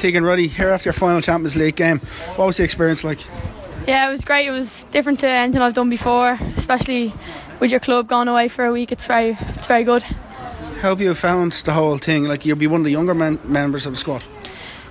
Tiegan Ruddy, here after your final Champions League game, what was the experience like? Yeah, it was great. It was different to anything I've done before, especially with your club going away for a week. It's very, it's very good. How have you found the whole thing? Like you'll be one of the younger men- members of the squad.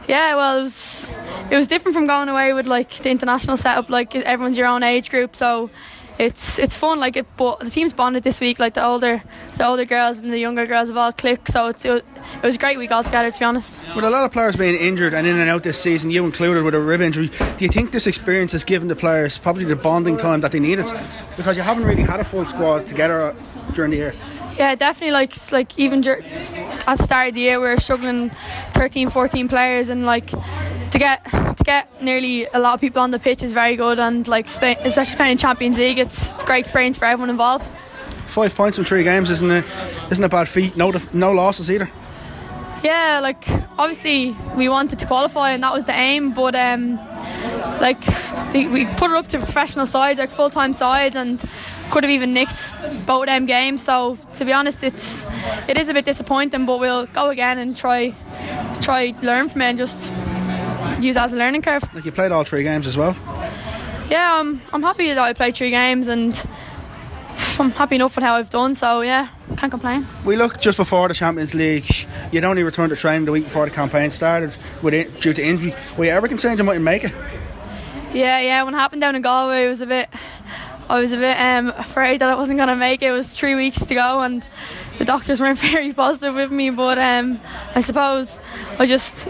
Yeah, well, it was, it was different from going away with like the international setup. Like everyone's your own age group, so it's it's fun. Like it, but the team's bonded this week. Like the older the older girls and the younger girls have all clicked. So it's, it, it was a great week all together. To be honest. With a lot of players being injured and in and out this season, you included with a rib injury, do you think this experience has given the players probably the bonding time that they needed? Because you haven't really had a full squad together uh, during the year. Yeah, definitely. Like like even dur- at the start of the year, we were struggling 13, 14 players, and like to get to get nearly a lot of people on the pitch is very good. And like especially playing in Champions League, it's a great experience for everyone involved. Five points from three games isn't a isn't a bad feat. No no losses either. Yeah, like obviously we wanted to qualify and that was the aim, but um, like we put it up to professional sides, like full time sides, and could have even nicked both of them games. So to be honest, it's it is a bit disappointing, but we'll go again and try try learn from it and just use it as a learning curve. Like you played all three games as well. Yeah, I'm I'm happy that I played three games and I'm happy enough with how I've done. So yeah, can't complain. We looked just before the Champions League. You'd only returned to training the week before the campaign started with it, due to injury. Were you ever concerned you mightn't make it? Yeah, yeah. When it happened down in Galway, it was a bit. I was a bit um, afraid that I wasn't going to make it. It was three weeks to go, and the doctors weren't very positive with me. But um, I suppose I just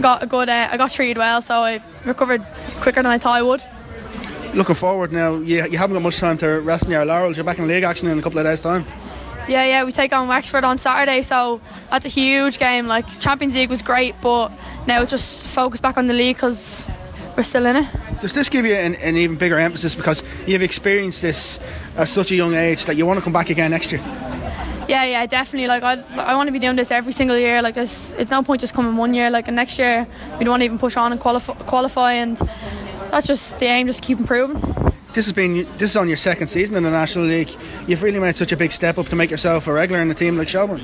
got a good. Uh, I got treated well, so I recovered quicker than I thought I would. Looking forward now, you, you haven't got much time to rest in your laurels. You're back in league action in a couple of days' time. Yeah, yeah. We take on Wexford on Saturday, so that's a huge game. Like Champions League was great, but now it's just focus back on the league because we're still in it. Does this give you an, an even bigger emphasis because you've experienced this at such a young age that you want to come back again next year? Yeah, yeah, definitely. Like I, I want to be doing this every single year. Like there's, it's no point just coming one year. Like and next year, we'd want to even push on and qualify, qualify, and that's just the aim. Just keep improving. This has been this is on your second season in the National League. You've really made such a big step up to make yourself a regular in a team like Shelbourne.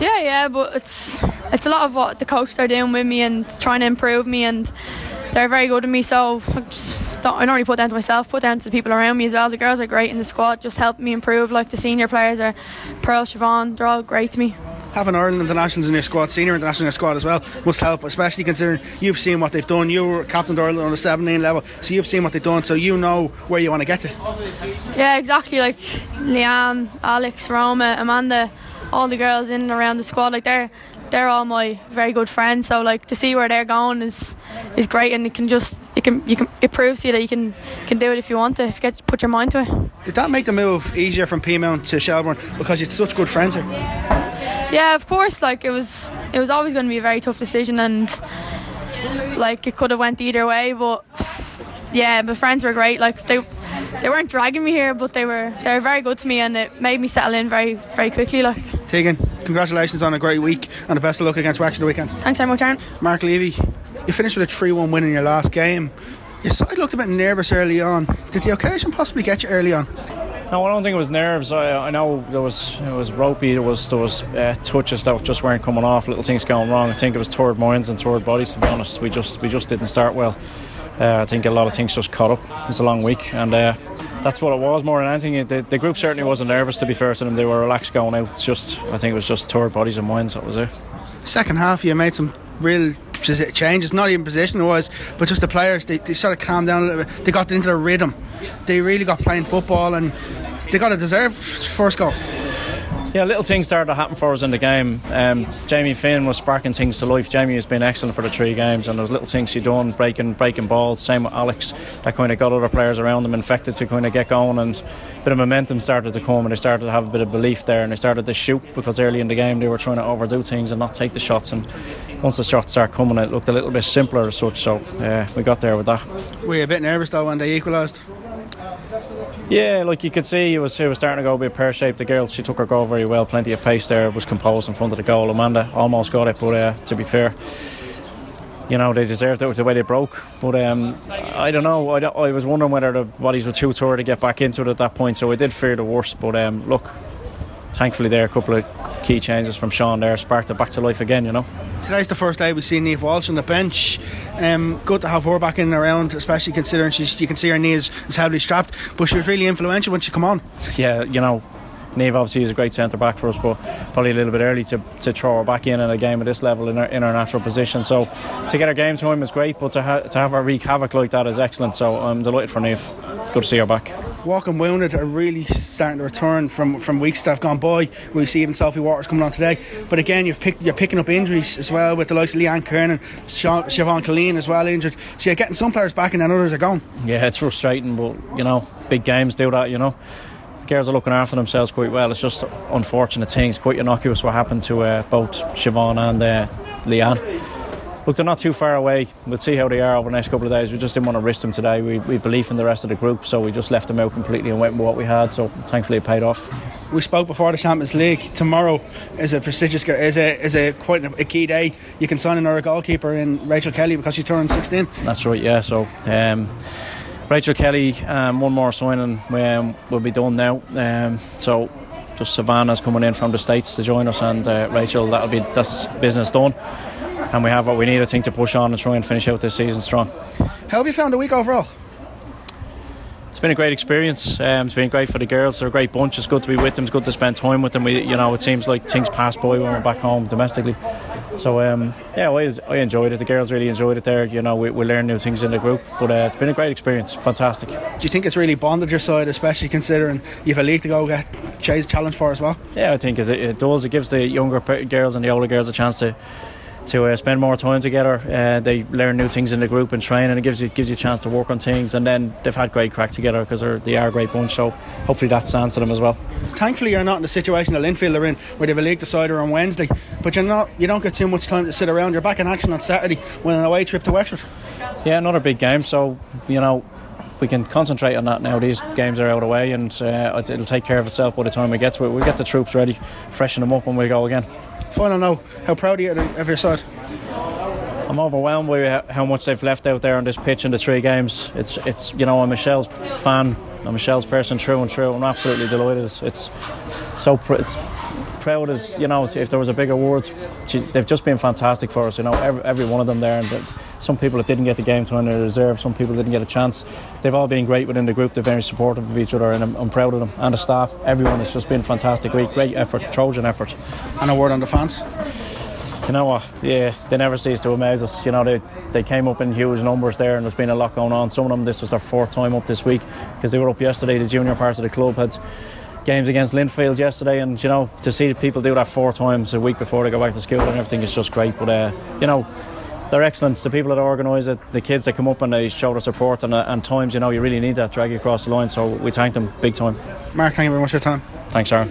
Yeah, yeah, but it's it's a lot of what the coaches are doing with me and trying to improve me, and they're very good at me. So I just don't, I don't really put down to myself, put down to the people around me as well. The girls are great in the squad, just help me improve. Like the senior players are Pearl, Siobhan, they're all great to me. Having Ireland internationals in your squad, senior international in your squad as well, must help, especially considering you've seen what they've done. You were captain of Ireland on the 17 level, so you've seen what they've done, so you know where you want to get to. Yeah, exactly. Like Leanne, Alex, Roma, Amanda, all the girls in and around the squad, like they're they're all my very good friends. So like to see where they're going is is great, and it can just it can you can it proves to you that you can can do it if you want to, if you get put your mind to it. Did that make the move easier from Peamount to Shelbourne because you're such good friends here? Yeah, of course. Like it was it was always going to be a very tough decision, and like it could have went either way, but. Yeah, my friends were great. Like they, they weren't dragging me here, but they were they were very good to me, and it made me settle in very very quickly. Like Tiegan, congratulations on a great week and the best of luck against Wexford the weekend. thanks very much, Aaron. Mark Leavy, you finished with a 3 1 win in your last game. Your side looked a bit nervous early on. Did the occasion possibly get you early on? No, I don't think it was nerves. I, I know there was it was ropey. There was there was uh, touches that just weren't coming off. Little things going wrong. I think it was third minds and third bodies. To be honest, we just we just didn't start well. Uh, I think a lot of things just caught up. It was a long week, and uh, that's what it was more than anything. The, the group certainly wasn't nervous. To be fair to them, they were relaxed going out. It's just I think it was just third bodies and minds. That was it. Second half, you made some real changes, not even position wise, but just the players. They, they sort of calmed down a little bit. They got into the rhythm. They really got playing football, and they got a deserved first goal. Yeah, little things started to happen for us in the game. Um, Jamie Finn was sparking things to life. Jamie has been excellent for the three games, and those little things she done, breaking breaking balls. Same with Alex, that kind of got other players around them infected to kind of get going, and a bit of momentum started to come, and they started to have a bit of belief there, and they started to shoot because early in the game they were trying to overdo things and not take the shots. And once the shots started coming, it looked a little bit simpler as such. So uh, we got there with that. Were you a bit nervous though when they equalised? Yeah, like you could see, it was it was starting to go a bit pear shaped. The girl, she took her goal very well, plenty of pace there, was composed in front of the goal. Amanda almost got it, but uh, to be fair, you know they deserved it with the way they broke. But um, I don't know. I, I was wondering whether the bodies were too tired to get back into it at that point. So I did fear the worst. But um, look, thankfully, there a couple of key changes from Sean there sparked it back to life again. You know. Today's the first day we've seen Neve Walsh on the bench. Um, good to have her back in and around, especially considering she's, you can see her knees is heavily strapped. But she was really influential when she come on. Yeah, you know, Neve obviously is a great centre back for us, but probably a little bit early to, to throw her back in in a game at this level in her, in her natural position. So to get her game time is great, but to, ha- to have her wreak havoc like that is excellent. So I'm delighted for Neve. Good to see her back. Walking wounded are really starting to return from, from weeks that have gone by. We see even Sophie Waters coming on today. But again, you've picked, you're picking up injuries as well with the likes of Leanne Kiernan, Siobhan Killeen as well injured. So you're getting some players back and then others are gone. Yeah, it's frustrating, but you know, big games do that, you know The girls are looking after themselves quite well. It's just unfortunate things, quite innocuous what happened to uh, both Siobhan and uh, Leanne. Look, they're not too far away. We'll see how they are over the next couple of days. We just didn't want to risk them today. We, we believe in the rest of the group, so we just left them out completely and went with what we had. So thankfully, it paid off. We spoke before the Champions League. Tomorrow is a prestigious, is a is a quite a key day. You can sign another goalkeeper in Rachel Kelly because she turned 16. That's right. Yeah. So. Um, Rachel Kelly, um, one more signing um, will be done now. Um, so just Savannah's coming in from the states to join us, and uh, Rachel, that'll be that's business done, and we have what we need, I think, to push on and try and finish out this season strong. How have you found the week overall? It's been a great experience. Um, it's been great for the girls. They're a great bunch. It's good to be with them. It's good to spend time with them. We, you know, it seems like things pass by when we're back home domestically. So um, yeah, I, I, enjoyed it. The girls really enjoyed it there. You know, we, we learn new things in the group. But uh, it's been a great experience. Fantastic. Do you think it's really bonded your side, especially considering you've a league to go get Chase challenge for as well? Yeah, I think it, it does. It gives the younger girls and the older girls a chance to to uh, spend more time together. Uh, they learn new things in the group and train, and it gives you gives you a chance to work on things. And then they've had great crack together because they are a great bunch. So hopefully that stands to them as well. Thankfully, you're not in the situation that Linfield are in, where they have a league decider on Wednesday. But you're not. You don't get too much time to sit around. You're back in action on Saturday when an away trip to Wexford. Yeah, another big game. So you know we can concentrate on that now. These games are out of the way, and uh, it'll take care of itself by the time we get to it. We get the troops ready, freshen them up, and we go again. Final now, how proud are you of your side? I'm overwhelmed by how much they've left out there on this pitch in the three games. It's, it's you know, I'm Michelle's fan. I'm Michelle's person through and through. I'm absolutely delighted. It's, it's so pr- it's proud as you know. If there was a big award, they've just been fantastic for us. You know, every, every one of them there. And some people that didn't get the game time in the reserve, some people didn't get a chance. They've all been great within the group. They're very supportive of each other, and I'm, I'm proud of them and the staff. Everyone has just been fantastic. Great, great effort, Trojan effort. And a word on the fans you know what? Yeah, they never cease to amaze us. You know, they they came up in huge numbers there, and there's been a lot going on. Some of them, this was their fourth time up this week because they were up yesterday. The junior part of the club had games against Linfield yesterday, and you know, to see people do that four times a week before they go back to school and everything is just great. But uh, you know, they're excellent. The people that organise it, the kids that come up and they show their support, and, uh, and times you know you really need that drag you across the line. So we thank them big time. Mark, thank you very much for your time. Thanks, Aaron.